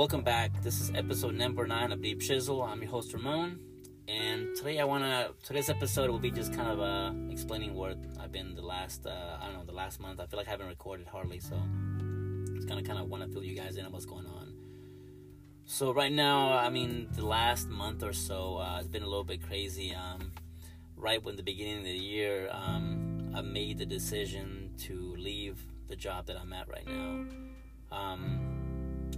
welcome back. This is episode number nine of Deep Shizzle. I'm your host Ramon, and today I wanna today's episode will be just kind of uh, explaining what I've been the last uh, I don't know the last month. I feel like I haven't recorded hardly, so it's gonna kind of want to fill you guys in on what's going on. So right now, I mean, the last month or so uh, has been a little bit crazy. Um, right when the beginning of the year, um, I made the decision to leave the job that I'm at right now. Um,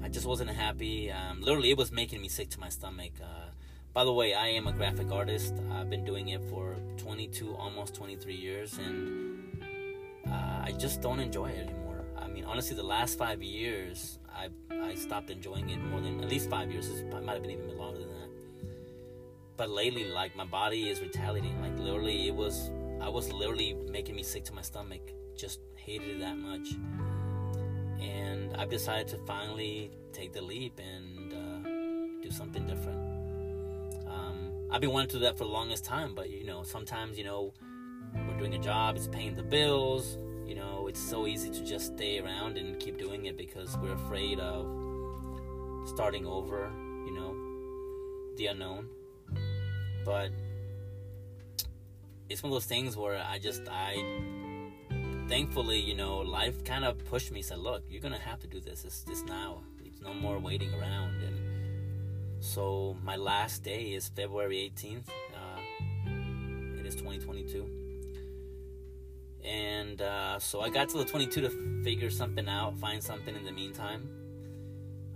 I just wasn't happy. Um, literally, it was making me sick to my stomach. Uh, by the way, I am a graphic artist. I've been doing it for 22, almost 23 years, and uh, I just don't enjoy it anymore. I mean, honestly, the last five years, I I stopped enjoying it more than at least five years. It might have been even longer than that. But lately, like my body is retaliating. Like literally, it was I was literally making me sick to my stomach. Just hated it that much and I've decided to finally take the leap and uh, do something different. Um, I've been wanting to do that for the longest time, but you know, sometimes you know, we're doing a job, it's paying the bills. You know, it's so easy to just stay around and keep doing it because we're afraid of starting over. You know, the unknown. But it's one of those things where I just I thankfully, you know, life kind of pushed me. Said, "Look, you're gonna have to do this. It's this now. It's no more waiting around." And so my last day is February 18th. Uh, it is 2022, and uh, so I got to the 22 to figure something out, find something in the meantime.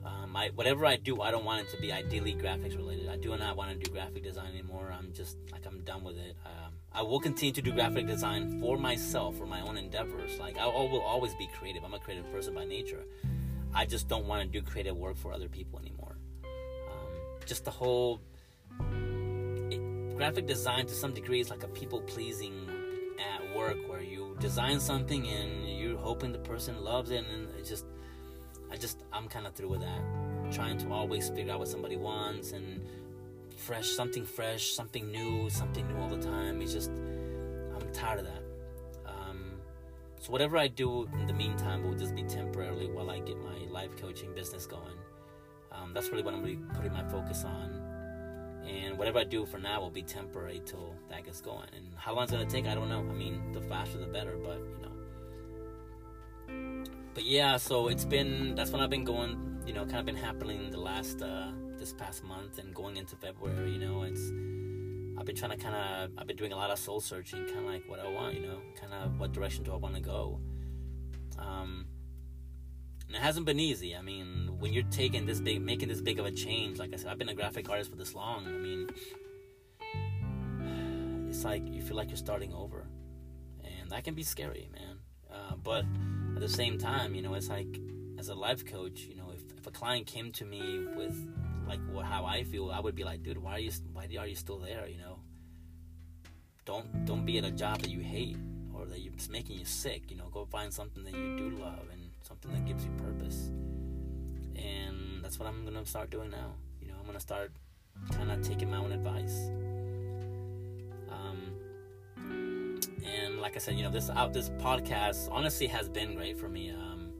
Um, I, whatever I do, I don't want it to be ideally graphics related. I do not want to do graphic design anymore. I'm just like I'm done with it. Um, I will continue to do graphic design for myself, for my own endeavors. Like, I will always be creative. I'm a creative person by nature. I just don't want to do creative work for other people anymore. Um, just the whole it, graphic design to some degree is like a people pleasing at work where you design something and you're hoping the person loves it and it's just I just I'm kind of through with that trying to always figure out what somebody wants and fresh, something fresh, something new, something new all the time. It's just, I'm tired of that. Um, so whatever I do in the meantime will just be temporarily while I get my life coaching business going. Um, that's really what I'm really putting my focus on. And whatever I do for now will be temporary till that gets going. And how long it's gonna take, I don't know. I mean, the faster the better, but you know. But yeah, so it's been that's what I've been going. You know, kind of been happening the last. Uh, this past month and going into February, you know, it's I've been trying to kind of I've been doing a lot of soul searching, kind of like what I want, you know, kind of what direction do I want to go. Um, and it hasn't been easy. I mean, when you're taking this big, making this big of a change, like I said, I've been a graphic artist for this long. I mean, it's like you feel like you're starting over, and that can be scary, man. Uh, but at the same time, you know, it's like as a life coach, you know, if, if a client came to me with like how I feel, I would be like, dude, why are you why are you still there? You know, don't don't be at a job that you hate or that it's making you sick. You know, go find something that you do love and something that gives you purpose. And that's what I'm gonna start doing now. You know, I'm gonna start kind of taking my own advice. Like I said, you know, this out this podcast honestly has been great for me. Um,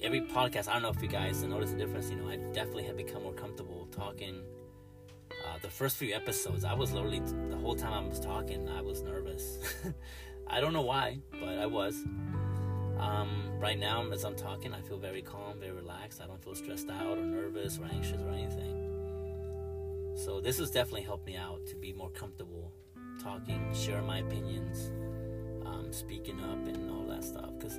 every podcast, I don't know if you guys noticed the difference. You know, I definitely have become more comfortable talking. Uh, the first few episodes, I was literally the whole time I was talking, I was nervous. I don't know why, but I was. Um, right now, as I'm talking, I feel very calm, very relaxed. I don't feel stressed out or nervous or anxious or anything. So this has definitely helped me out to be more comfortable talking, share my opinions, um, speaking up, and all that stuff. Because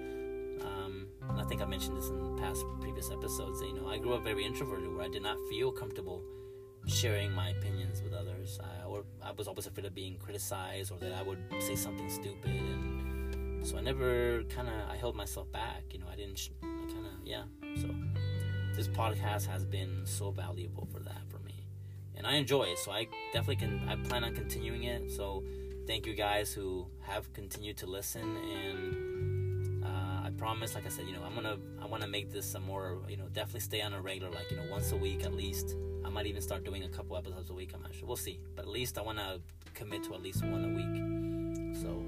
um, I think I mentioned this in past previous episodes. That, you know, I grew up very introverted, where I did not feel comfortable sharing my opinions with others. I, or I was always afraid of being criticized, or that I would say something stupid, and so I never kind of I held myself back. You know, I didn't. Sh- kind of yeah. So this podcast has been so valuable for that for me, and I enjoy it. So I definitely can. I plan on continuing it. So thank you guys who have continued to listen and uh, I promise, like I said, you know, I'm gonna I want to make this some more, you know, definitely stay on a regular, like you know, once a week at least. I might even start doing a couple episodes a week. I'm not sure. We'll see, but at least I want to commit to at least one a week. So.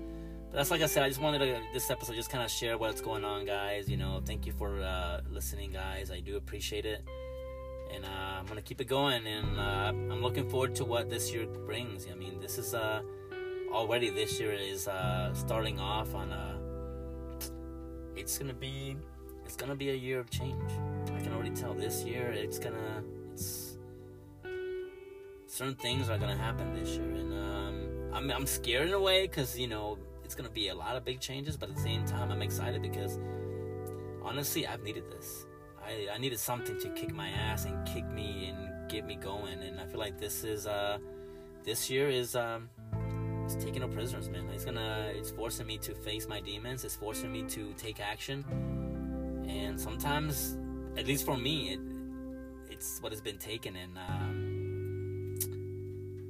But that's like I said. I just wanted to this episode just kind of share what's going on, guys. You know, thank you for uh, listening, guys. I do appreciate it. and uh, I'm gonna keep it going. And uh, I'm looking forward to what this year brings. I mean, this is uh, already this year is uh, starting off on a. It's gonna be, it's gonna be a year of change. I can already tell this year it's gonna, it's certain things are gonna happen this year, and um, I'm I'm scared in a way because you know it's gonna be a lot of big changes, but at the same time I'm excited because honestly I've needed this. I, I needed something to kick my ass and kick me and get me going, and I feel like this is uh this year is um it's taking no prisoners, man. It's gonna it's forcing me to face my demons. It's forcing me to take action, and sometimes, at least for me, it it's what has been taken and. Um,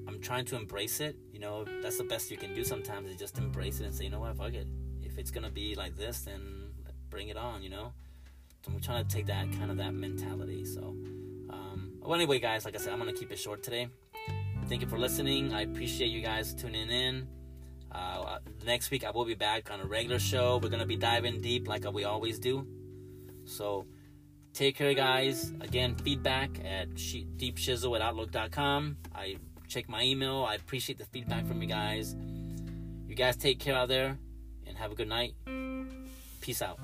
I'm trying to embrace it. You know, that's the best you can do sometimes is just embrace it and say, you know what, fuck it. If it's gonna be like this, then bring it on. You know. So I'm trying to take that kind of that mentality. So, um, well, anyway, guys, like I said, I'm gonna keep it short today. Thank you for listening. I appreciate you guys tuning in. Uh, next week I will be back on a regular show. We're gonna be diving deep like we always do. So take care, guys. Again, feedback at deepshizzle at outlook.com. I check my email. I appreciate the feedback from you guys. You guys take care out there and have a good night. Peace out.